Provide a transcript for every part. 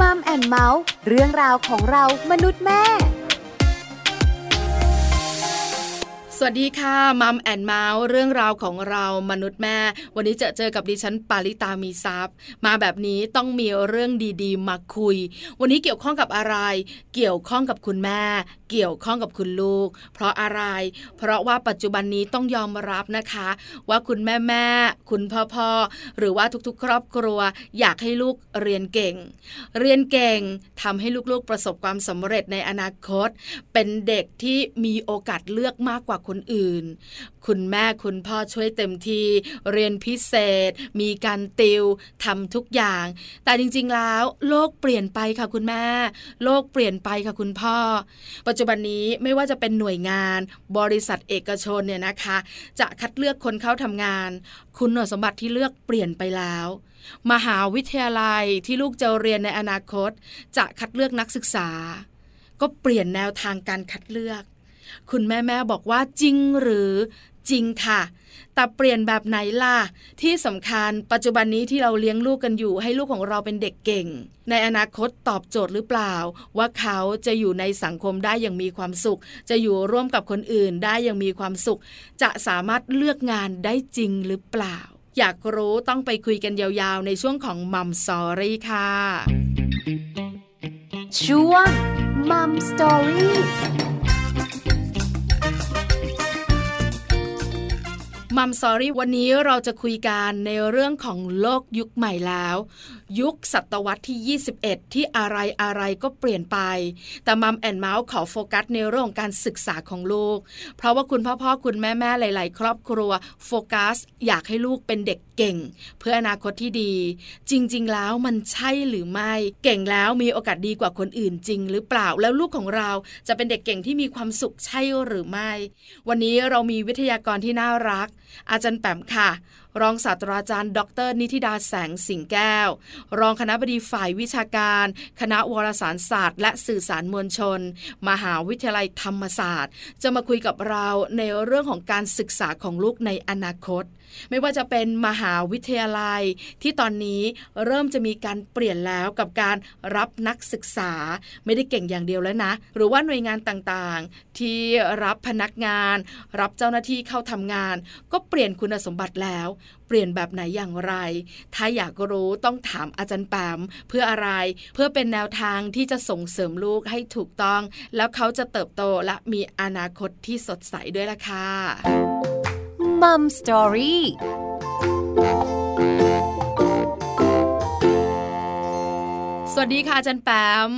Mom and Mouth เรื่องราวของเรามนุษย์แม่สวัสดีค่ะ Mom and Mouth เรื่องราวของเรามนุษย์แม่ วันนี้จะเจอกับดิฉันปาริตามีซัพ์มาแบบนี้ต้องมีเรื่องดีๆ มาคุย วันนี้เกี่ยวข้องกับอะไร เกี่ยวข้องกับคุณแม่เกี่ยวข้องกับคุณลูก เพราะอะไร เพราะว่าปัจจุบันนี้ต้องยอมรับนะคะ ว่าคุณแม่แม่คุณพ่อพ่อหรือว่าทุกๆ ครอบครัว อยากให้ลูกเรียนเก่ง เรียนเก่งทำให้ลูกๆประสบความสำเร็จในอนาคต เป็นเด็กที่มีโอกาสเลือกมากกว่าคนอื่น คุณแม่คุณพ่อช่วยเต็มทีเรียนพิเศษ มีการติวทำทุกอย่าง แต่จริงๆแล้ว โลกเปลี่ยนไปค่ะคุณแม่ โลกเปลี่ยนไปค่ะคุณพ่อปัจจจุบันนี้ไม่ว่าจะเป็นหน่วยงาน บริษัทเอกชนเนี่ยนะคะ จะคัดเลือกคนเข้าทำงาน คุณสมบัติที่เลือกเปลี่ยนไปแล้ว มหาวิทยาลัยที่ลูกจะเรียนในอนาคต จะคัดเลือกนักศึกษา ก็เปลี่ยนแนวทางการคัดเลือก คุณแม่แม่บอกว่าจริงหรือ จริงค่ะแต่เปลี่ยนแบบไหนล่ะที่สำคัญปัจจุบันนี้ที่เราเลี้ยงลูกกันอยู่ ให้ลูกของเราเป็นเด็กเก่ง ในอนาคตตอบโจทย์หรือเปล่า ว่าเขาจะอยู่ในสังคมได้อย่างมีความสุข จะอยู่ร่วมกับคนอื่นได้อย่างมีความสุข จะสามารถเลือกงานได้จริงหรือเปล่า อยากรู้ต้องไปคุยกันยาวๆ ในช่วงของ Mom Story ค่ะช่วง Mom Story Mom Story วันนี้เราจะคุยกันในเรื่องของโลกยุคใหม่แล้ว ยุคศตวรรษที่ 21 ที่อะไรอะไรก็เปลี่ยนไป แต่มัมแอนเมาส์ขอโฟกัสในเรื่องของการศึกษาของลูก เพราะว่าคุณพ่อพ่อคุณแม่แม่หลาย ๆ ครอบครัวโฟกัส อยากให้ลูกเป็นเด็ก เก่ง เพื่ออนาคตที่ดี จริง ๆ แล้วมันใช่หรือไม่ เก่งแล้วมีโอกาสดีกว่าคนอื่นจริง หรือเปล่าแล้วลูกของเราจะเป็นเด็กเก่งที่มีความสุขใช่หรือไม่ วันนี้เรามีวิทยากรที่น่ารัก อาจารย์แปมค่ะ รองศาสตราจารย์ ดร นิติดาแสงสิงแก้ว รองคณะบดีฝ่ายวิชาการ คณะวารสารศาสตร์ และสื่อสารมวลชน มหาวิทยาลัยธรรมศาสตร์ จะมาคุยกับเราในเรื่องของการศึกษาของลูกในอนาคต ไม่ว่าจะเป็นมหาวิทยาลัย ที่ตอนนี้เริ่มจะมีการเปลี่ยนแล้วกับการรับนักศึกษาไม่ได้เก่งอย่างเดียวแล้วนะ หรือว่าหน่วยงานต่างๆ ที่รับพนักงาน รับเจ้าหน้าที่เข้าทำงาน ก็เปลี่ยนคุณสมบัติแล้วเปลี่ยนแบบไหนอย่างไร ถ้าอยากรู้ต้องถามอาจารย์แปมเพื่ออะไร เพื่อเป็นแนวทางที่จะส่งเสริมลูกให้ถูกต้อง แล้วเขาจะเติบโตและมีอนาคตที่สดใสด้วยล่ะค่ะมัมสตอรี่สวัสดีค่ะอาจารย์แปม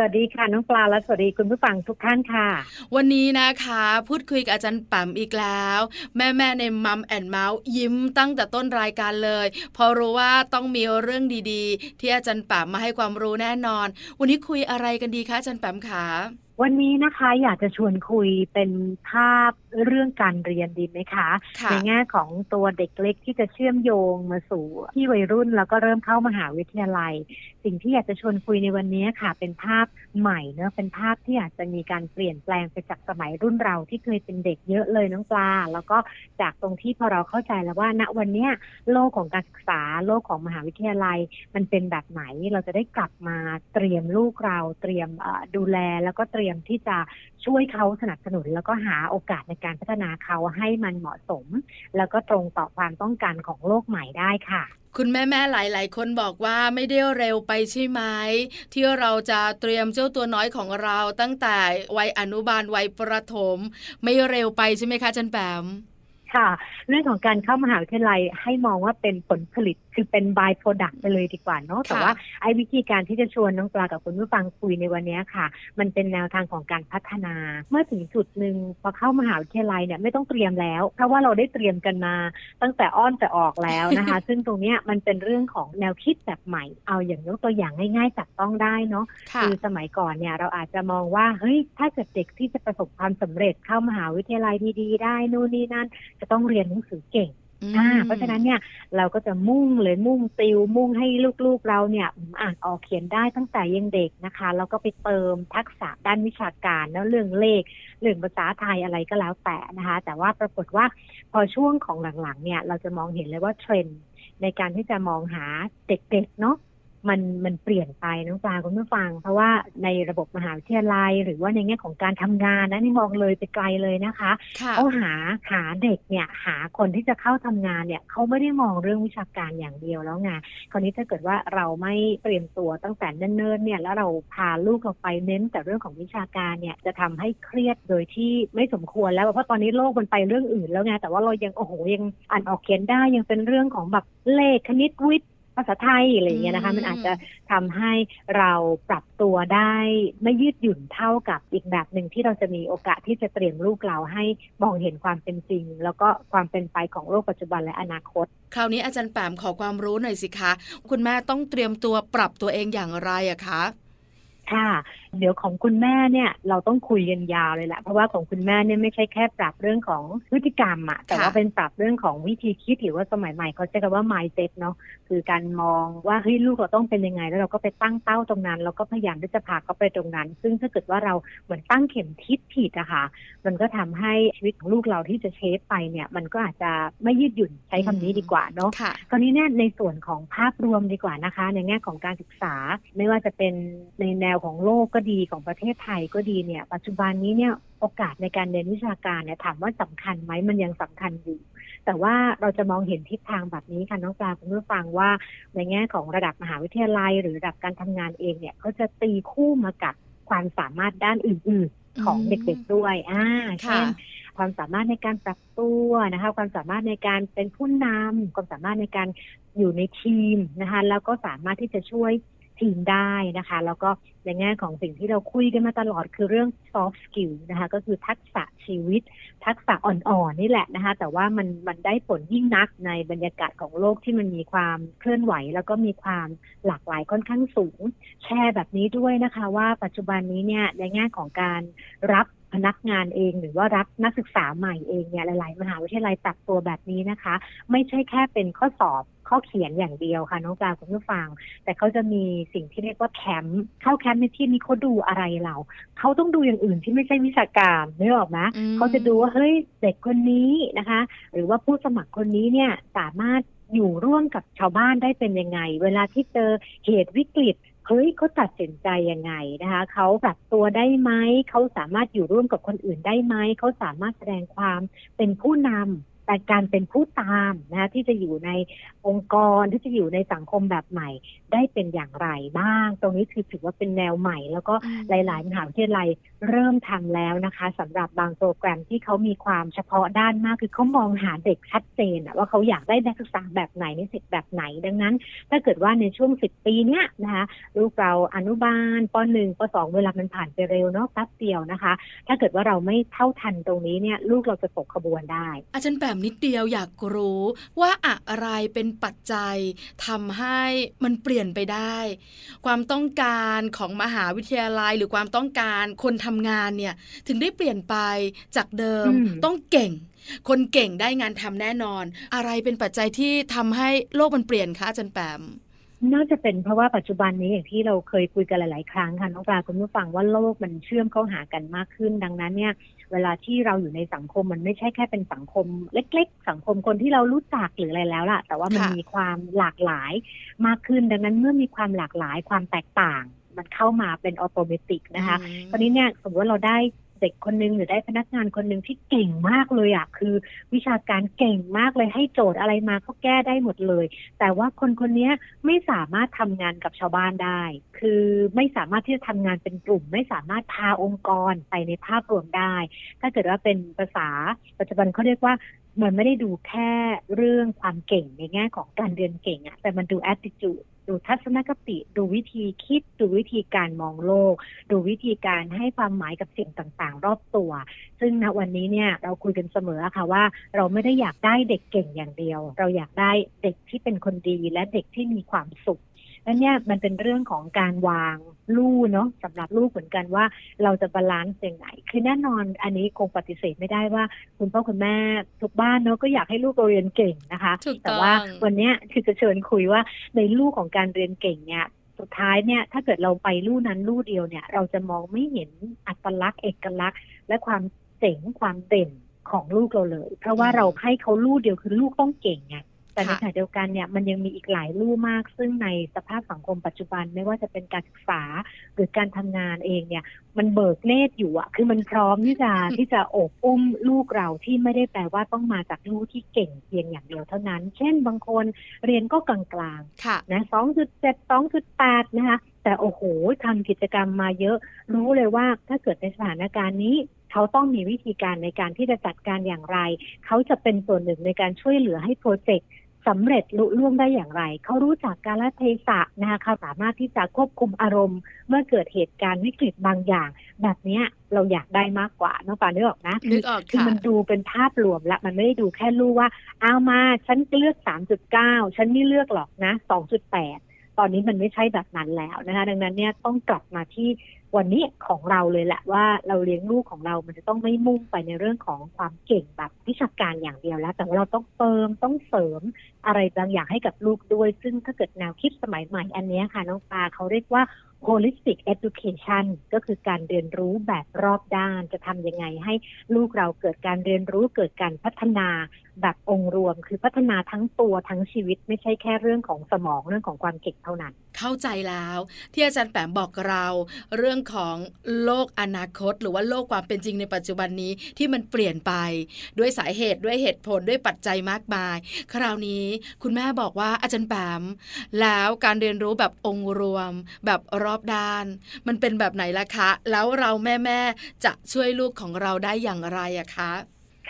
วัสดีค่ะน้องปลาและสวัสดีคุณผู้ฟังทุกท่านค่ะ วันนี้นะคะ พูดคุยกับอาจารย์ป๋มอีกแล้ว แม่แม่ในมัมแอนเมาส์ยิ้มตั้งแต่ต้นรายการเลย พอรู้ว่าต้องมีเรื่องดีๆ ที่อาจารย์ป๋มมาให้ความรู้แน่นอน วันนี้คุยอะไรกันดีคะอาจารย์ป๋มคะวันนี้นะคะอยากจะชวนคุยเป็นภาพเรื่องการเรียนดีไหมคะในแง่ของตัวเด็กเล็กที่จะเชื่อมโยงมาสู่ที่วัยรุ่นแล้วก็เริ่มเข้ามหาวิทยาลัย สิ่งที่อยากจะชวนคุยในวันนี้ค่ะ เป็นภาพใหม่เนอะเป็นภาพที่อาจจะมีการเปลี่ยนแปลงไปจากสมัยรุ่นเราที่เคยเป็นเด็กเยอะเลยน้องปลา แล้วก็จากตรงที่พอเราเข้าใจแล้วว่า ณวันนี้โลกของการศึกษาโลกของมหาวิทยาลัย มันเป็นแบบไหนเราจะได้กลับมาเตรียมลูกเราเตรียมดูแลแล้วก็เตรียมที่จะช่วยเขาสนับสนุนแล้วก็หาโอกาสในการพัฒนาเขาให้มันเหมาะสม แล้วก็ตรงต่อความต้องการของโลกใหม่ได้ค่ะคุณแม่แม่หลาย ๆ คนบอกว่าไม่ได้เร็วไปใช่ไหมที่เราจะเตรียมเจ้าตัวน้อยของเราตั้งแต่วัยอนุบาลวัยประถม ไม่เร็วไปใช่ไหมคะจันแปม ค่ะ เรื่องของการเข้ามหาวิทยาลัยให้มองว่าเป็นผลผลิตคือเป็น by product ไปเลยดีกว่าเนาะแต่ว่าไอ้วิธีการที่จะชวนน้องปลากับคุณผู้ฟังคุยในวันนี้ค่ะ มันเป็นแนวทางของการพัฒนา เมื่อถึงจุดหนึ่งพอเข้ามหาวิทยาลัยเนี่ยไม่ต้องเตรียมแล้ว เพราะว่าเราได้เตรียมกันมาตั้งแต่อ้อนแต่ออกแล้วนะคะ ซึ่งตรงนี้มันเป็นเรื่องของแนวคิดแบบใหม่เอาอย่างยกตัวอย่างง่ายๆจับต้องได้เนาะคือสมัยก่อนเนี่ยเราอาจจะมองว่าเฮ้ยถ้าเกิดเด็กที่จะประสบความสำเร็จเข้ามหาวิทยาลัยดีๆได้นู่นนี่นั่นจะต้องเรียนหนังสือเก่งอ่าเพราะฉะนั้นเนี่ยเราก็จะมุ่งเลยมุ่งติวมุ่งให้ลูกๆเราเนี่ยอ่านออกเขียนได้ตั้งแต่ยังเด็กนะคะแล้วก็ไปเติมทักษะด้านวิชาการแล้วเรื่องเลขเรื่องภาษาไทยอะไรก็แล้วแต่นะคะ แต่ว่าปรากฏว่าพอช่วงของหลังๆเนี่ยเราจะมองเห็นเลยว่าเทรนด์ในการที่จะมองหาเด็กๆเนาะ มันมันเปลี่ยนไปน้องปลาคุณผู้ฟัง เพราะว่าในระบบมหาวิทยาลัย หรือว่าในแง่ของการทำงานนะนี่มองเลยไปไกลเลยนะคะค่ะเขาหาหาเด็กเนี่ยหาคนที่จะเข้าทำงานเนี่ยเขาไม่ได้มองเรื่องวิชาการอย่างเดียวแล้วไงคราวนี้ถ้าเกิดว่าเราไม่เตรียมตัวตั้งแต่เนิ่นๆเนี่ยแล้วเราพาลูกเราไปเน้นแต่เรื่องของวิชาการเนี่ยจะทำให้เครียดโดยที่ไม่สมควรแล้วเพราะตอนนี้โลกมันไปเรื่องอื่นแล้วไงแต่ว่าเรายังโอ้โหยังอ่านออกเขียนได้ยังเป็นเรื่องของแบบเลขคณิตวิทย์ ภาษาไทยอะไรอย่างเงี้ยนะคะ มันอาจจะทำให้เราปรับตัวได้ไม่ยืดหยุ่นเท่ากับอีกแบบหนึ่งที่เราจะมีโอกาสที่จะเตรียมลูกเราให้มองเห็นความเป็นจริง แล้วก็ความเป็นไปของโลกปัจจุบันและอนาคต คราวนี้อาจารย์แปมขอความรู้หน่อยสิคะ คุณแม่ต้องเตรียมตัวปรับตัวเองอย่างไรอะคะค่ะเดี๋ยวของคุณแม่เนี่ยเราต้องคุยกันยาวเลยแหละเพราะว่าของคุณแม่เนี่ยไม่ใช่แค่ปรับเรื่องของพฤติกรรมอะแต่ว่าเป็นปรับเรื่องของวิธีคิดหรือว่าสมัยใหม่เขาใช้คำว่า mindset เนาะคือการมองว่าเฮ้ยลูกเราต้องเป็นยังไง แล้วเราก็ไปตั้งเป้าตรงนั้นแล้วก็พยายามที่จะพาเขาไปตรงนั้น ซึ่งถ้าเกิดว่าเราเหมือนตั้งเข็มทิศผิดอะค่ะมันก็ทำให้ชีวิตของลูกเราที่จะเชฟไปเนี่ย มันก็อาจจะไม่ยืดหยุ่นใช้คำนี้ดีกว่าเนาะค่ะคราวนี้เนี่ยในส่วนของภาพรวมดีกว่านะคะ ในแง่ของการศึกษา ไม่ว่าจะเป็นในแนวของโลกก็ดีของประเทศไทยก็ดีเนี่ย ปัจจุบันนี้เนี่ยโอกาสในการเรียนวิชาการเนี่ยถามว่าสำคัญไหมมันยังสำคัญอยู่ แต่ว่าเราจะมองเห็นทิศทางแบบนี้ค่ะน้องปลาคุณผู้ฟังว่าในแง่ของระดับมหาวิทยาลัย หรือระดับการทำงานเองเนี่ยเขาจะตีคู่มากับความสามารถด้านอื่น ๆ ของอืมเด็กๆด้วยอ่าเช่ค่ะนความสามารถในการปรับตัวนะคะ ความสามารถในการเป็นผู้นำความสามารถในการอยู่ในทีมนะคะ แล้วก็สามารถที่จะช่วย ทีมได้นะคะ แล้วก็ในแง่ของสิ่งที่เราคุยกันมาตลอดคือเรื่อง soft skill นะคะ ก็คือทักษะชีวิต ทักษะอ่อนๆ นี่แหละนะคะ แต่ว่ามันมันได้ผลยิ่งนักในบรรยากาศของโลกที่มันมีความเคลื่อนไหว แล้วก็มีความหลากหลายค่อนข้างสูง แชร์แบบนี้ด้วยนะคะ ว่าปัจจุบันนี้เนี่ยในแง่ของการรับพนักงานเองหรือว่ารับนักศึกษาใหม่เองเนี่ยหลาย ๆ มหาวิทยาลัยปรับตัวแบบนี้นะคะ ไม่ใช่แค่เป็นข้อสอบ ข้อเขียนอย่างเดียวค่ะน้องปลาคุณผู้ฟัง แต่เขาจะมีสิ่งที่เรียกว่าแคมป์เข้าแคมป์ในที่นี้เขาดูอะไรเราเขาต้องดูอย่างอื่นที่ไม่ใช่วิชาการนึกออกไหมอืมเขาจะดูว่าเฮ้ยเด็กคนนี้นะคะ หรือว่าผู้สมัครคนนี้เนี่ยสามารถอยู่ร่วมกับชาวบ้านได้เป็นยังไง เวลาที่เจอเหตุวิกฤตเฮ้ยเขาตัดสินใจยังไงนะคะเขาปรับตัวได้ไหมเขาสามารถอยู่ร่วมกับคนอื่นได้ไหมเขาสามารถแสดงความเป็นผู้นำ แต่การเป็นผู้ตามนะคะที่จะอยู่ในองค์กรที่จะอยู่ในสังคมแบบใหม่ ได้เป็นอย่างไรบ้าง ตรงนี้คือถือว่าเป็นแนวใหม่ แล้วก็อืมหลาย ๆ มหาวิทยาลัยเริ่มทำแล้วนะคะสำหรับบางโปรแกรมที่เขามีความเฉพาะด้านมากคือเขามองหาเด็กชัดเจนว่าเขาอยากได้นักศึกษาแบบไหนนิสิตแบบไหนดังนั้น ถ้าเกิดว่าในช่วงสิบปีเนี้ยนะคะลูกเราอนุบาลปหนึ่งปสองเวลามันผ่านไปเร็วเนาะแป๊บเดียวนะคะ ถ้าเกิดว่าเราไม่เท่าทันตรงนี้เนี่ยลูกเราจะตกขบวนได้ อาจารย์แปมนิดเดียวอยากรู้ว่าอะไรเป็นปัจจัยทำให้มันเปลี่ยนไปได้ ความต้องการของมหาวิทยาลัยหรือความต้องการคนทำงานเนี่ยถึงได้เปลี่ยนไปจากเดิมอืมต้องเก่ง คนเก่งได้งานทำแน่นอน อะไรเป็นปัจจัยที่ทำให้โลกมันเปลี่ยนคะอาจารย์แปมน่าจะเป็นเพราะว่าปัจจุบันนี้อย่างที่เราเคยคุยกันหลาย ๆ ครั้งค่ะน้องปลาคุณผู้ฟังว่าโลกมันเชื่อมเข้าหากันมากขึ้น ดังนั้นเนี่ย เวลาที่เราอยู่ในสังคมมันไม่ใช่แค่เป็นสังคม เล็ก ๆ สังคมคนที่เรารู้จักหรืออะไรแล้วล่ะ แต่ว่ามันค่ะมีความหลากหลายมากขึ้น ดังนั้นเมื่อมีความหลากหลายความแตกต่าง มันเข้ามาเป็นออโตเมติกนะคะอืมตอนนี้เนี่ยสมมติว่าเราได้เด็กคนหนึงหรือได้พนักงานคนหนึ่งที่เก่งมากเลยอะคือ วิชาการเก่งมากเลยให้โจทย์อะไรมาก็แก้ได้หมดเลย แต่ว่าคนคนนี้ไม่สามารถทำงานกับชาวบ้านได้ คือไม่สามารถที่จะทำงานเป็นกลุ่ม ไม่สามารถพาองค์กรไปในภาพรวมได้ ถ้าเกิดว่าเป็นภาษาปัจจุบันเขาเรียกว่า มันไม่ได้ดูแค่เรื่องความเก่งในแง่ของการเรียนเก่งอะแต่มันดู attitude ดูทัศนคติดูวิธีคิดดูวิธีการมองโลก ดูวิธีการให้ความหมายกับสิ่งต่างๆ รอบตัว ซึ่งณวันนี้เนี่ยเราคุยกันเสมอค่ะว่า เราไม่ได้อยากได้เด็กเก่งอย่างเดียว เราอยากได้เด็กที่เป็นคนดีและเด็กที่มีความสุข และเนี่ยมันเป็นเรื่องของการวางลู่เนาะสำหรับลูกเหมือนกันว่าเราจะบาลานซ์ยังไงคือแน่นอนอันนี้คงปฏิเสธไม่ได้ว่า คุณพ่อคุณแม่ทุกบ้านเนาะก็อยากให้ลูกเราเรียนเก่งนะคะถูกแต่ต้องว่าวันเนี้ยคือจะเชิญคุยว่าในลู่ของการเรียนเก่งเนี่ยสุดท้ายเนี่ยถ้าเกิดเราไปลู่นั้นลู่เดียวเนี่ย เราจะมองไม่เห็นอัตลักษณ์เอกลักษณ์ และความเจ๋งความเด่นของลูกเราเลย เพราะว่าเราให้เขาลู่เดียวคือลูกต้องเก่งไง แต่ในขณะเดียวกันเนี่ยมันยังมีอีกหลายลู่มาก ซึ่งในสภาพสังคมปัจจุบันไม่ว่าจะเป็นการศึกษาหรือการทำงานเองเนี่ย มันเบิกเนตรอยู่อะคือมันพร้อมที่จะที่จะโอบอุ้มลูกเราที่ไม่ได้แปลว่าต้องมาจากลูกที่เก่งเพียงอย่างเดียวเท่านั้น เช่นบางคนเรียนก็กลางๆค่ะนะสองจุดเจ็ดสองจุดแปดนะคะแต่โอ้โหทำกิจกรรมมาเยอะ รู้เลยว่าถ้าเกิดในสถานการณ์นี้เขาต้องมีวิธีการในการที่จะจัดการอย่างไร เขาจะเป็นส่วนหนึ่งในการช่วยเหลือให้โปรเจกต์ สำเร็จลุล่วงได้อย่างไร เขารู้จักการละเทศะนะคะเขาสามารถที่จะควบคุมอารมณ์ เมื่อเกิดเหตุการณ์วิกฤตบางอย่าง แบบเนี้ยเราอยากได้มากกว่าน้องปานึกออกนะนึกออกคือค่ะมันดูเป็นภาพรวมละมันไม่ได้ดูแค่ลูกว่า เอามาฉันเลือก 3.9 ฉันไม่เลือกหรอกนะ 2.8 ตอนนี้มันไม่ใช่แบบนั้นแล้วนะคะ ดังนั้นเนี่ยต้องกลับมาที่วันนี้ของเราเลยแหละว่าเราเลี้ยงลูกของเรา มันจะต้องไม่มุ่งไปในเรื่องของความเก่งแบบวิชาการอย่างเดียวแล้ว แต่ว่าเราต้องเติมต้องเสริมอะไรบางอย่างให้กับลูกด้วย ซึ่งถ้าเกิดแนวคิดสมัยใหม่อันนี้ค่ะน้องปาเขาเรียกว่า holistic education ก็คือการเรียนรู้แบบรอบด้านจะทำยังไงให้ลูกเราเกิดการเรียนรู้เกิดการพัฒนา แบบองค์รวม คือพัฒนาทั้งตัวทั้งชีวิตไม่ใช่แค่เรื่องของสมองเรื่องของความเก่งเท่านั้น เข้าใจแล้ว ที่อาจารย์แปมบอกเรา เรื่องของโลกอนาคต หรือว่าโลกความเป็นจริงในปัจจุบันนี้ที่มันเปลี่ยนไป ด้วยสาเหตุด้วยเหตุผลด้วยปัจจัยมากมาย คราวนี้คุณแม่บอกว่าอาจารย์แปมแล้วการเรียนรู้แบบองค์รวม แบบรอบด้าน มันเป็นแบบไหนล่ะคะ แล้วเราแม่แม่ๆจะช่วยลูกของเราได้อย่างไรอะคะ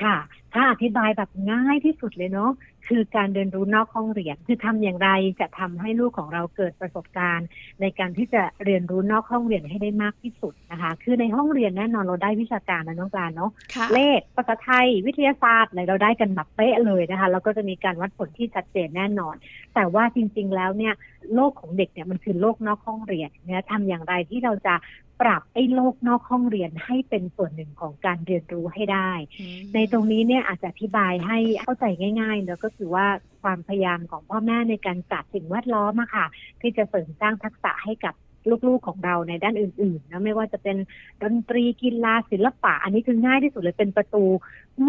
ค่ะ ถ้าอธิบายแบบง่ายที่สุดเลยเนาะคือการเรียนรู้นอกห้องเรียน คือทำอย่างไรจะทำให้ลูกของเราเกิดประสบการณ์ ในการที่จะเรียนรู้นอกห้องเรียนให้ได้มากที่สุดนะคะ คือในห้องเรียนแน่นอนเราได้วิชาการนะน้องปลาเนาะค่ะเลขภาษาไทยวิทยาศาสตร์อะไรเราได้กันแบบเป๊ะเลยนะคะแล้วก็จะมีการวัดผลที่ชัดเจนแน่นอน แต่ว่าจริง ๆ แล้วเนี่ยโลกของเด็กเนี่ยมันคือโลกนอกห้องเรียนเนี่ยทำอย่างไรที่เราจะ ปรับไอ้โลกนอกห้องเรียนให้เป็นส่วนหนึ่งของการเรียนรู้ให้ได้ ในตรงนี้เนี่ยอาจจะอธิบายให้เข้าใจง่ายๆเนอะก็คือว่าความพยายามของพ่อแม่ในการจัดสิ่งแวดล้อมอะค่ะ ที่จะเสริมสร้างทักษะให้กับ ลูกๆของเราในด้านอื่นๆนะไม่ว่าจะเป็นดนตรีกีฬาศิลปะ อันนี้คือง่ายที่สุดเลยเป็นประตู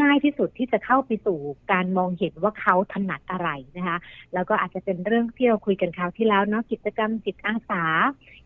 ง่ายที่สุดที่จะเข้าไปสู่การมองเห็นว่าเขาถนัดอะไรนะคะ แล้วก็อาจจะเป็นเรื่องที่เราคุยกันคราวที่แล้วเนาะกิจกรรมจิตอาสา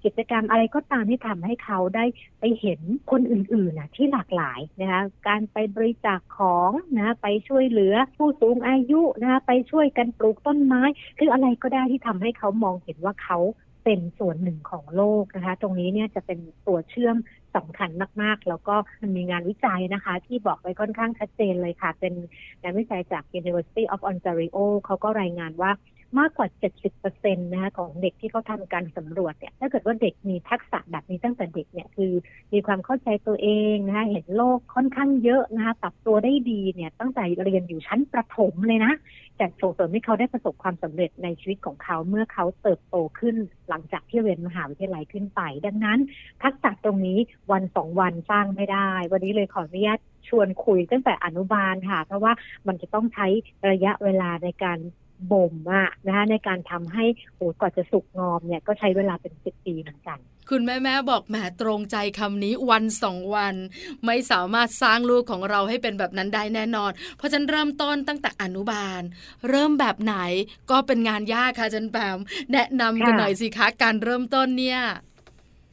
กิจกรรมอะไรก็ตามที่ทำให้เขาได้ไปเห็นคนอื่นๆนะที่หลากหลายนะคะการไปบริจาคของนะไปช่วยเหลือผู้สูงอายุนะคะไปช่วยกันปลูกต้นไม้ คืออะไรก็ได้ที่ทำให้เขามองเห็นว่าเขา เป็นส่วนหนึ่งของโลกนะคะ ตรงนี้เนี่ยจะเป็นตัวเชื่อมสำคัญมาก ๆ แล้วก็มันมีงานวิจัยนะคะ ที่บอกไว้ค่อนข้างชัดเจนเลยค่ะ เป็นงานวิจัยจาก University of Ontario เขาก็รายงานว่า มากกว่า 70%นะคะของเด็กที่เขาทำการสำรวจเนี่ยถ้าเกิดว่าเด็กมีทักษะแบบนี้ตั้งแต่เด็กเนี่ยคือมีความเข้าใจตัวเองนะคะเห็นโลกค่อนข้างเยอะนะคะปรับตัวได้ดีเนี่ยตั้งแต่เรียนอยู่ชั้นประถมเลยนะจะส่งเสริมให้เขาได้ประสบความสำเร็จในชีวิตของเขาเมื่อเขาเติบโตขึ้นหลังจากที่เรียนมหาวิทยาลัยขึ้นไป ดังนั้น ทักษะตรงนี้วันสองวันสร้างไม่ได้ วันนี้เลยขออนุญาตชวนคุยตั้งแต่อนุบาลค่ะ เพราะว่ามันจะต้องใช้ระยะเวลาในการ บ่มอะนะคะในการทำให้โอ้กว่าจะสุกงอมเนี่ยก็ใช้เวลาเป็นสิบปีเหมือนกัน คุณแม่แม่ๆบอกแหมตรงใจคำนี้วันสองวัน ไม่สามารถสร้างลูกของเราให้เป็นแบบนั้นได้แน่นอน เพราะฉะนันเริ่มต้นตั้งแต่อนุบาล เริ่มแบบไหนก็เป็นงานยากค่ะอาจันแปมแนะนำกันค่ะหน่อยสิคะการเริ่มต้นเนี่ย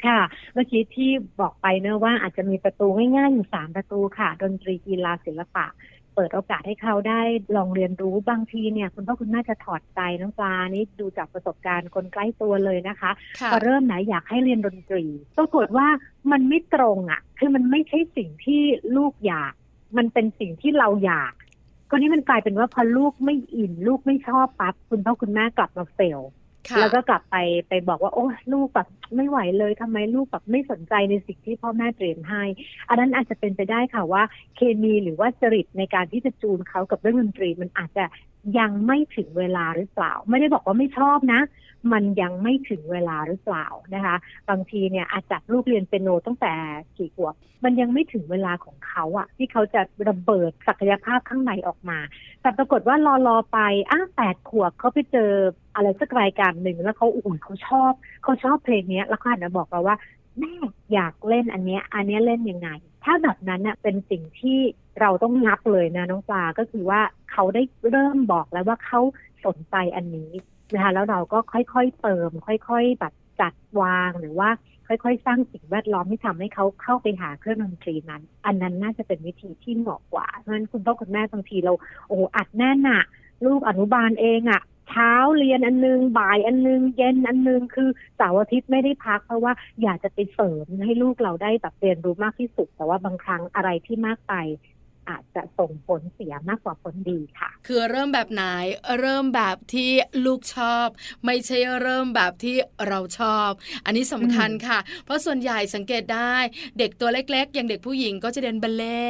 ค่ะ เมื่อกี้ที่บอกไปเนอะว่าอาจจะมีประตูง่ายๆอยู่สามประตูค่ะ ดนตรีกีฬาศิลปะเปิดโอกาสให้เขาได้ลองเรียนรู้บางทีเนี่ยคุณพ่อคุณแม่จะถอดใจน้องปลานี่ดูจากประสบการณ์คนใกล้ตัวเลยนะคะค่ะพอเริ่มไหนอยากให้เรียนดนตรีปรากฏว่ามันไม่ตรงอะ คือมันไม่ใช่สิ่งที่ลูกอยาก มันเป็นสิ่งที่เราอยากก็นี้มันกลายเป็นว่าพอลูกไม่อินลูกไม่ชอบปั๊บคุณพ่อคุณแม่กลับมาเฟลค่ะ แล้วก็กลับไปไปบอกว่าโอ้ลูกแบบไม่ไหวเลยทำไมลูกแบบไม่สนใจในสิ่งที่พ่อแม่เตรียมให้ อันนั้นอาจจะเป็นไปได้ค่ะว่า เคมีหรือว่าจริตในการที่จะจูนเขากับเรื่องดนตรีมันอาจจะ ยังไม่ถึงเวลาหรือเปล่า ไม่ได้บอกว่าไม่ชอบนะ มันยังไม่ถึงเวลาหรือเปล่านะคะ บางทีเนี่ยอาจจับลูกเรียนเปียโนตั้งแต่กี่ขวบมันยังไม่ถึงเวลาของเขาอะที่เขาจะระเบิดศักยภาพข้างในออกมา แต่ปรากฏว่ารอรอไปอ้าแปดขวบเขาไปเจออะไรสักรายการหนึ่งแล้วเขาอุ่นเขาชอบเขาชอบเพลงนี้แล้วเขาหันมาบอกเราว่าแม่อยากเล่นอันเนี้ย อันเนี้ยเล่นยังไง ถ้าแบบนั้นน่ะเป็นสิ่งที่เราต้องงับเลยนะน้องปลาก็คือว่าเขาได้เริ่มบอกแล้วว่าเขาสนใจอันนี้นะคะแล้วเราก็ค่อยๆเติม ค่อย ๆ แบบจัดวางหรือว่าค่อยๆ สร้างสิ่งแวดล้อมที่ทำให้เขาเข้าไปหาเครื่องดนตรีนั้น อันนั้นน่าจะเป็นวิธีที่เหมาะกว่าเพราะฉะนั้นคุณพ่อคุณแม่บางทีเราโอ้อัดแน่นอะลูกอนุบาลเองอะ เช้าเรียนอันนึง บ่ายอันนึง เย็นอันนึง คือเสาร์อาทิตย์ไม่ได้พักเพราะว่าอยากจะไปเสริมให้ลูกเราได้แบบเรียนรู้มากที่สุด แต่ว่าบางครั้งอะไรที่มากไป อาจจะส่งผลเสียมากกว่าผลดีค่ะ คือเริ่มแบบไหนเริ่มแบบที่ลูกชอบ ไม่ใช่เริ่มแบบที่เราชอบ อันนี้สำคัญค่ะ เพราะส่วนใหญ่สังเกตได้ เด็กตัวเล็ก ๆ อย่างเด็กผู้หญิงก็จะเรียนบัลเล่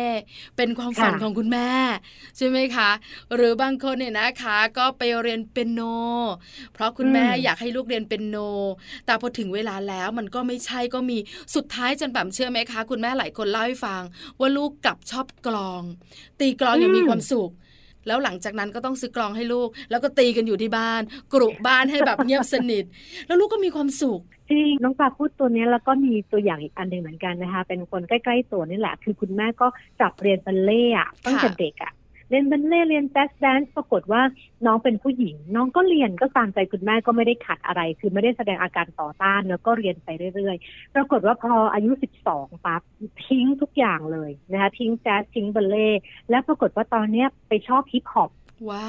เป็นความฝันของคุณแม่ใช่ไหมคะ หรือบางคนเนี่ยนะคะ ก็ไปเรียนเปียโน เพราะคุณแม่อยากให้ลูกเรียนเปียโน แต่พอถึงเวลาแล้วมันก็ไม่ใช่ก็มีสุดท้ายจนแบบเชื่อไหมคะ คุณแม่หลายคนเล่าให้ฟัง ว่าลูกกลับชอบกลองตีกลองอย่างมีความสุขแล้วหลังจากนั้นก็ต้องซื้อกลองให้ลูก แล้วก็ตีกันอยู่ที่บ้าน กรุบ้านให้แบบเงียบสนิท แล้วลูกก็มีความสุขจริงน้องปลาพูดตัวนี้แล้วก็มีตัวอย่างอีกอันหนึ่งเหมือนกันนะคะ เป็นคนใกล้ ๆ ตัวนี่แหละ คือคุณแม่ก็จับเรียนบัลเลต์อะตั้งแต่เด็กอะ เรียนบัลเลต์เรียน jazz dance ปรากฏว่าน้องเป็นผู้หญิง น้องก็เรียนก็ตามใจคุณแม่ก็ไม่ได้ขัดอะไร คือไม่ได้แสดงอาการต่อต้านแล้วก็เรียนไปเรื่อยๆ ปรากฏว่าพออายุ 12ปั๊บทิ้งทุกอย่างเลยนะคะทิ้งแจ๊สทิ้งบัลเลต์แล้วปรากฏว่าตอนเนี้ยไปชอบฮิปฮอป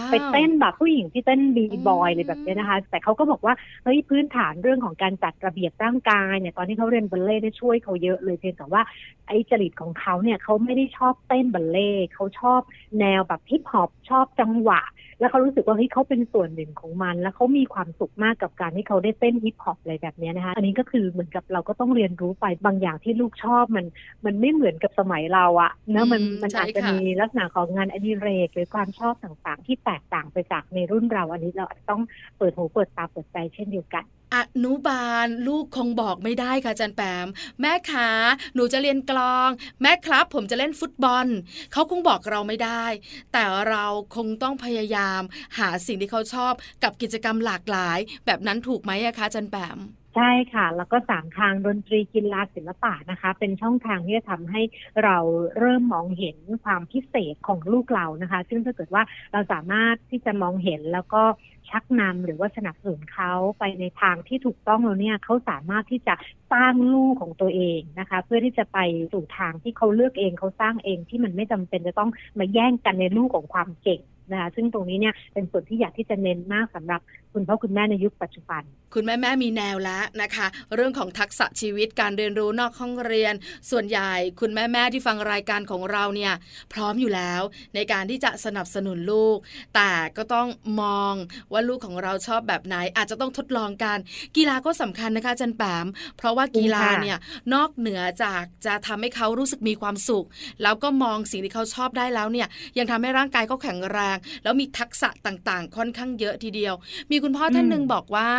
ไปเต้นแบบผู้หญิงที่เต้น b-boy เลยแบบนี้นะคะ แต่เขาก็บอกว่าเฮ้ยพื้นฐานเรื่องของการจัดระเบียบร่างกายเนี่ยตอนที่เขาเรียนบัลเลต์ได้ช่วยเขาเยอะเลยเพียงแต่ว่าไอ้จริตของเขาเนี่ยเขาไม่ได้ชอบเต้นบัลเล่เขาชอบแนวแบบฮิปฮอปชอบจังหวะ แล้วเขารู้สึกว่าเฮ้ยเขาเป็นส่วนหนึ่งของมัน แล้วเขามีความสุขมากกับการที่เขาได้เต้นฮิปฮอปอะไรแบบนี้นะคะอันนี้ก็คือเหมือนกับเราก็ต้องเรียนรู้ไปบางอย่างที่ลูกชอบมัน มันไม่เหมือนกับสมัยเราอะเนะมันมันอาจจะมีลักษณะของงานอดิเรก หรือความชอบต่างๆ ที่แตกต่างไปจากในรุ่นเราอันนี้เราอาจจะต้องเปิดหูเปิดตาเปิดใจเช่นเดียวกัน อนุบาลลูกคงบอกไม่ได้ค่ะจันแปม แม่ขาหนูจะเรียนกลอง แม่ครับ ผมจะเล่นฟุตบอล เขาคงบอกเราไม่ได้ แต่เราคงต้องพยายาม หาสิ่งที่เขาชอบกับกิจกรรมหลากหลาย แบบนั้นถูกไหมอะคะจันแปม ใช่ค่ะ แล้วก็สามทางดนตรีกีฬาศิลปะนะคะ เป็นช่องทางที่จะทำให้เราเริ่มมองเห็นความพิเศษของลูกเรานะคะ ซึ่งถ้าเกิดว่าเราสามารถที่จะมองเห็นแล้วก็ชักนำหรือว่าสนับสนุนเขาไปในทางที่ถูกต้องแล้วเนี่ยเขาสามารถที่จะสร้างลูกของตัวเองนะคะ เพื่อที่จะไปสู่ทางที่เขาเลือกเองเขาสร้างเองที่มันไม่จำเป็นจะต้องมาแย่งกันในลูกของความเก่ง นะคะซึ่งตรงนี้เนี่ยเป็นส่วนที่อยากที่จะเน้นมากสำหรับคุณพ่อคุณแม่ในยุคปัจจุบัน คุณแม่แม่มีแนวแล้วนะคะ เรื่องของทักษะชีวิตการเรียนรู้นอกห้องเรียน ส่วนใหญ่คุณแม่แม่ที่ฟังรายการของเราเนี่ยพร้อมอยู่แล้ว ในการที่จะสนับสนุนลูก แต่ก็ต้องมองว่าลูกของเราชอบแบบไหน อาจจะต้องทดลองกัน กีฬาก็สำคัญนะคะจันแปมเพราะว่ากีฬาเนี่ยนอกเหนือจากจะทำให้เขารู้สึกมีความสุข แล้วก็มองสิ่งที่เขาชอบได้แล้วเนี่ยยังทำให้ร่างกายเขาแข็งแรงแล้วมีทักษะต่างๆ ค่อนข้างเยอะทีเดียว มีคุณพ่อท่านหนึ่งบอกว่า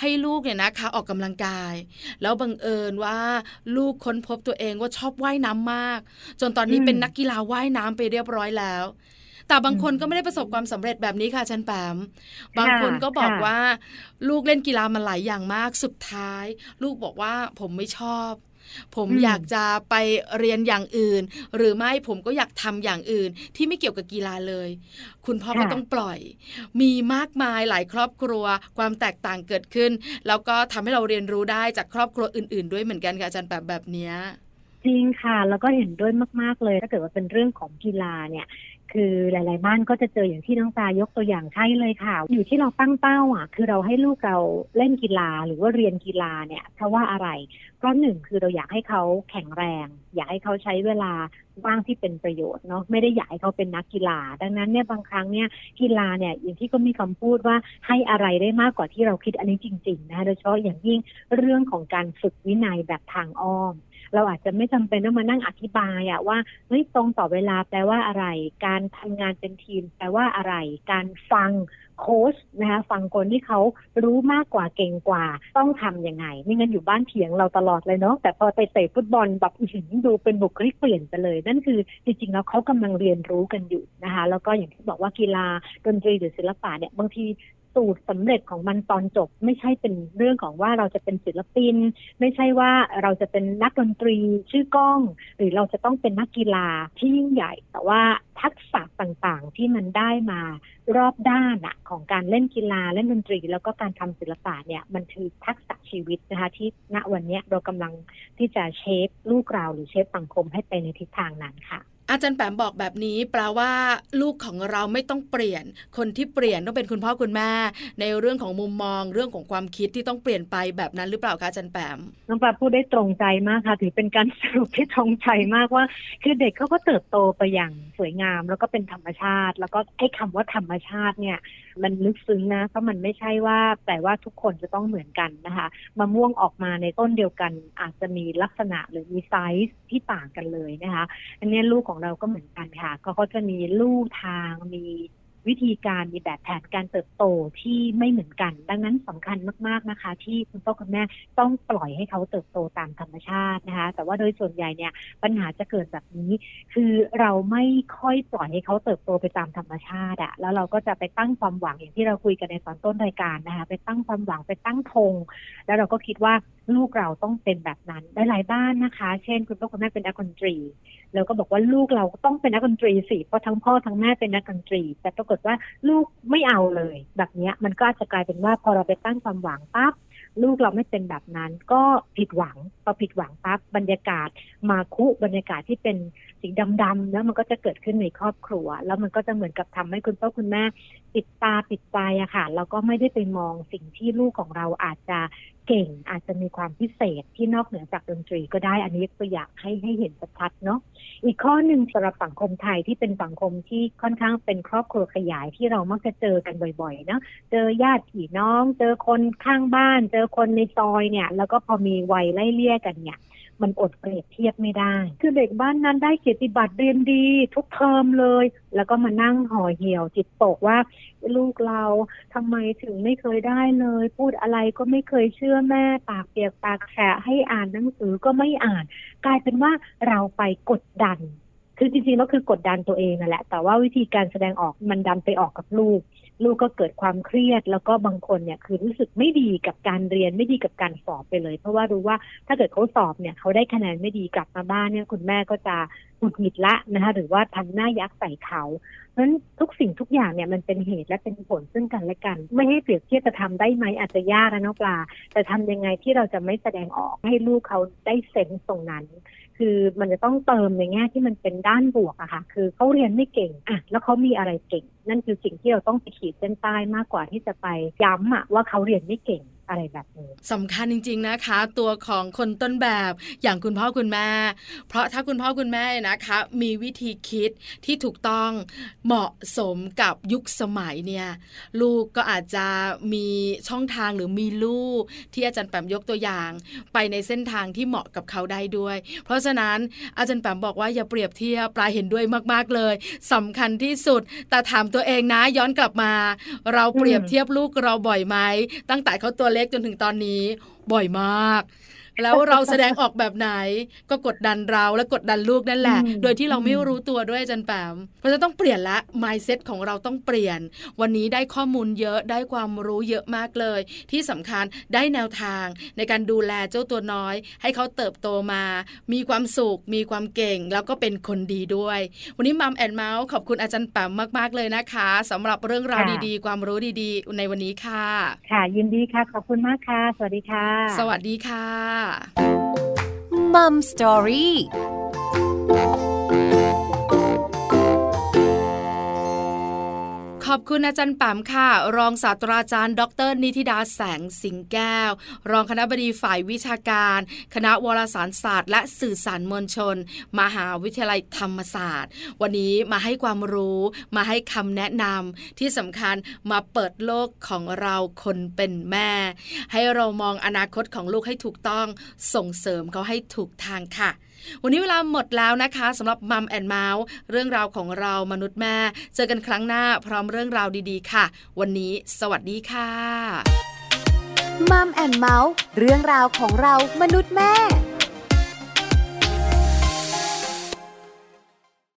ให้ลูกเนี่ยนะคะออกกำลังกาย แล้วบังเอิญว่าลูกค้นพบตัวเองว่าชอบว่ายน้ำมาก จนตอนนี้เป็นนักกีฬาว่ายน้ำไปเรียบร้อยแล้วแต่บางคนก็ไม่ได้ประสบความสำเร็จแบบนี้ค่ะชันแปม บางคนก็บอกว่า ลูกเล่นกีฬามาหลายอย่างมาก สุดท้าย ลูกบอกว่าผมไม่ชอบ ผมอยากจะไปเรียนอย่างอื่น หรือไม่ผมก็อยากทำอย่างอื่น ที่ไม่เกี่ยวกับกีฬาเลย คุณพ่อก็ต้องปล่อย มีมากมายหลายครอบครัวความแตกต่างเกิดขึ้น แล้วก็ทำให้เราเรียนรู้ได้จากครอบครัวอื่น ๆ ด้วยเหมือนกันค่ะอาจารย์แบบแบบเนี้ยจริงค่ะ แล้วก็เห็นด้วยมาก ๆ เลย ถ้าเกิดว่าเป็นเรื่องของกีฬาเนี่ย คือหลายๆบ้านก็จะเจออย่างที่น้องตายกตัวอย่างใช่เลยค่ะ อยู่ที่เราตั้งเป้าอะ คือเราให้ลูกเราเล่นกีฬาหรือว่าเรียนกีฬาเนี่ย เพราะว่าอะไรเพราะหนึ่งคือเราอยากให้เขาแข็งแรง อยากให้เขาใช้เวลาว่างที่เป็นประโยชน์เนาะไม่ได้อยากให้เขาเป็นนักกีฬา ดังนั้นเนี่ยบางครั้งเนี่ยกีฬาเนี่ยอย่างที่ก็มีคำพูดว่าให้อะไรได้มากกว่าที่เราคิดอันนี้จริง ๆ นะโดยเฉพาะอย่างยิ่งเรื่องของการฝึกวินัยแบบทางอ้อม เราอาจจะไม่จำเป็นต้องมานั่งอธิบายอะว่าเฮ้ยตรงต่อเวลาแปลว่าอะไร การทำงานเป็นทีม แปลว่าอะไร การฟังโค้ชนะคะฟังคนที่เขารู้มากกว่าเก่งกว่า ต้องทํำยังไง ไม่งั้นอยู่บ้านเถียงเราตลอดเลยเนาะแต่พอไปเตะฟุตบอลแบบอื้ดูเป็นบุคลิกเปลี่ยนไปเลย นั่นคือจริงๆแล้วเขากำลังเรียนรู้กันอยู่นะคะ แล้วก็อย่างที่บอกว่ากีฬาดนตรีหรือศิลปะเนี่ยบางที สูตรสำเร็จของมันตอนจบ ไม่ใช่เป็นเรื่องของว่าเราจะเป็นศิลปิน ไม่ใช่ว่าเราจะเป็นนักดนตรีชื่อกล้อง หรือเราจะต้องเป็นนักกีฬาที่ยิ่งใหญ่ แต่ว่าทักษะต่างๆที่มันได้มารอบด้านอะของการเล่นกีฬาเล่นดนตรี แล้วก็การทำศิลปะเนี่ยมันคือทักษะชีวิตนะคะที่ณวันนี้เรากำลังที่จะเชฟลูกเราหรือเชฟสังคมให้ไปในทิศทางนั้นค่ะ อาจารย์แปมบอกแบบนี้แปลว่าลูกของเราไม่ต้องเปลี่ยน คนที่เปลี่ยนต้องเป็นคุณพ่อคุณแม่ ในเรื่องของมุมมองเรื่องของความคิดที่ต้องเปลี่ยนไปแบบนั้นหรือเปล่าคะอาจารย์แปมน้องปลาพูดได้ตรงใจมากค่ะ ถือเป็นการสรุปที่ตรงใจมากว่า คือเด็กเขาก็เติบโตไปอย่างสวยงาม แล้วก็เป็นธรรมชาติ แล้วก็ไอ้คาว่าธรรมชาติเนี่ย มันลึกซึ้งนะเพราะมันไม่ใช่ว่าแต่ว่าทุกคนจะต้องเหมือนกันนะคะมะม่วงออกมาในต้นเดียวกัน อาจจะมีลักษณะหรือมีไซส์ที่ต่างกันเลยนะคะ อันนี้ลูกของเราก็เหมือนกันค่ะก็เขาจะมีลู่ทางมี วิธีการมีแบบแผนการเติบโตที่ไม่เหมือนกัน ดังนั้นสำคัญมากๆนะคะ ที่คุณพ่อคุณแม่ต้องปล่อยให้เขาเติบโตตามธรรมชาตินะคะ แต่ว่าโดยส่วนใหญ่เนี่ยปัญหาจะเกิดแบบนี้ คือเราไม่ค่อยปล่อยให้เขาเติบโตไปตามธรรมชาติอะแล้วเราก็จะไปตั้งความหวังอย่างที่เราคุยกันในตอนต้นรายการนะคะ ไปตั้งความหวังไปตั้งธงแล้วเราก็คิดว่า ลูกเราต้องเป็นแบบนั้นหลายบ้านนะคะ เช่น คุณพ่อคุณแม่เป็นนักดนตรีแล้วก็บอกว่าลูกเราต้องเป็นนักดนตรีสิเพราะทั้งพ่อทั้งแม่เป็นนักดนตรี แต่ปรากฏว่าลูกไม่เอาเลย แบบนี้มันก็อาจจะกลายเป็นว่าพอเราไปตั้งความหวังปั๊บลูกเราไม่เป็นแบบนั้นก็ผิดหวังพอผิดหวังปั๊บบรรยากาศมาคุบรรยากาศที่เป็นสีดำๆแล้วมันก็จะเกิดขึ้นในครอบครัว แล้วมันก็จะเหมือนกับทำให้คุณพ่อคุณแม่ปิดตาปิดใจอะค่ะแล้วก็ไม่ได้ไปมองสิ่งที่ลูกของเราอาจจะ เก่งอาจจะมีความพิเศษที่นอกเหนือจากดนตรีก็ได้อันนี้ตัวอย่างให้ให้เห็นชัดเนาะอีกข้อหนึ่งสำหรับสังคมไทยที่เป็นสังคมที่ค่อนข้างเป็นครอบครัวขยายที่เรามักจะเจอกันบ่อยๆเนาะเจอญาติพี่น้อง เจอคนข้างบ้าน เจอคนในซอยเนี่ย แล้วก็พอมีวัยไล่เลี่ยกันเนี่ย มันอดเปรียบเทียบไม่ได้ คือเด็กบ้านนั้นได้เกียรติบัตรเรียนดี ทุกเทอมเลย แล้วก็มานั่งห่อเหี่ยวจิตตกว่า ลูกเราทำไมถึงไม่เคยได้เลย พูดอะไรก็ไม่เคยเชื่อแม่ ปากเปียกปากแฉะให้อ่านหนังสือก็ไม่อ่าน กลายเป็นว่าเราไปกดดัน คือจริงๆแล้วคือกดดันตัวเองนั่นแหละ แต่ว่าวิธีการแสดงออกมันดันไปออกกับลูก ลูกก็เกิดความเครียด แล้วก็บางคนเนี่ยคือรู้สึกไม่ดีกับการเรียนไม่ดีกับการสอบไปเลย เพราะว่ารู้ว่าถ้าเกิดเขาสอบเนี่ยเขาได้คะแนนไม่ดีกลับมาบ้านเนี่ยคุณแม่ก็จะหงุดหงิดละนะคะหรือว่าทำหน้ายักใส่เขาเพราะฉะนั้นทุกสิ่งทุกอย่างเนี่ยมันเป็นเหตุและเป็นผลซึ่งกันและกัน ไม่ให้เปรียบเทียบจะทำได้ไหมอาจจะยากนะน้องปลา แต่ทำยังไงที่เราจะไม่แสดงออกให้ลูกเขาได้เซนส์ตรงนั้น คือมันจะต้องเติมในแง่ที่มันเป็นด้านบวกอะค่ะ คือเขาเรียนไม่เก่งอะแล้วเขามีอะไรเก่ง นั่นคือสิ่งที่เราต้องไปขีดเส้นใต้มากกว่าที่จะไปย้ำอะว่าเขาเรียนไม่เก่ง อะไรแบบนี้สำคัญจริง ๆนะคะ ตัวของคนต้นแบบอย่างคุณพ่อคุณแม่ เพราะถ้าคุณพ่อคุณแม่นะคะ มีวิธีคิดที่ถูกต้องเหมาะสมกับยุคสมัยเนี่ยลูกก็อาจจะมีช่องทางหรือมีลูกที่อาจารย์แปมยกตัวอย่าง ไปในเส้นทางที่เหมาะกับเขาได้ด้วย เพราะฉะนั้นอาจารย์แปมบอกว่าอย่าเปรียบเทียบปลายเห็นด้วยมากๆเลยสำคัญที่สุดแต่ถามตัวเองนะย้อนกลับมา เราเปรียบเทียบลูกเราบ่อยไหมตั้งแต่เขาตัวเล็กจนถึงตอนนี้บ่อยมาก แล้วเราแสดงออกแบบไหนก็กดดันเราและกดดันลูกนั่นแหละ โดยที่เราไม่รู้ตัวด้วยจันแปมเพราะจะต้องเปลี่ยนละ mindset ของเราต้องเปลี่ยน วันนี้ได้ข้อมูลเยอะได้ความรู้เยอะมากเลย ที่สำคัญได้แนวทางในการดูแลเจ้าตัวน้อย ให้เขาเติบโตมา มีความสุข มีความเก่ง แล้วก็เป็นคนดีด้วย วันนี้มัมแอนเมาส์ขอบคุณอาจารย์แปมมากๆเลยนะคะสำหรับเรื่องราวดีๆ ความรู้ดีๆ ในวันนี้ค่ะ ค่ะยินดีค่ะ ขอบคุณมากค่ะ สวัสดีค่ะ สวัสดีค่ะมัม ขอบคุณอาจารย์ป๋มค่ะ รองศาสตราจารย์ ดร นิติดาแสงสิงแก้ว รองคณะบดีฝ่ายวิชาการ คณะวารสารศาสตร์ และสื่อสารมวลชน มหาวิทยาลัยธรรมศาสตร์ วันนี้มาให้ความรู้มาให้คำแนะนำที่สำคัญมาเปิดโลกของเราคนเป็นแม่ ให้เรามองอนาคตของลูกให้ถูกต้องส่งเสริมเขาให้ถูกทางค่ะ วันนี้เวลาหมดแล้วนะคะสำหรับมัมแอนเมาส์เรื่องราวของเรามนุษย์แม่ เจอกันครั้งหน้าพร้อมเรื่องราวดีๆ ค่ะ วันนี้สวัสดีค่ะมัมแอนเมาส์เรื่องราวของเรามนุษย์แม่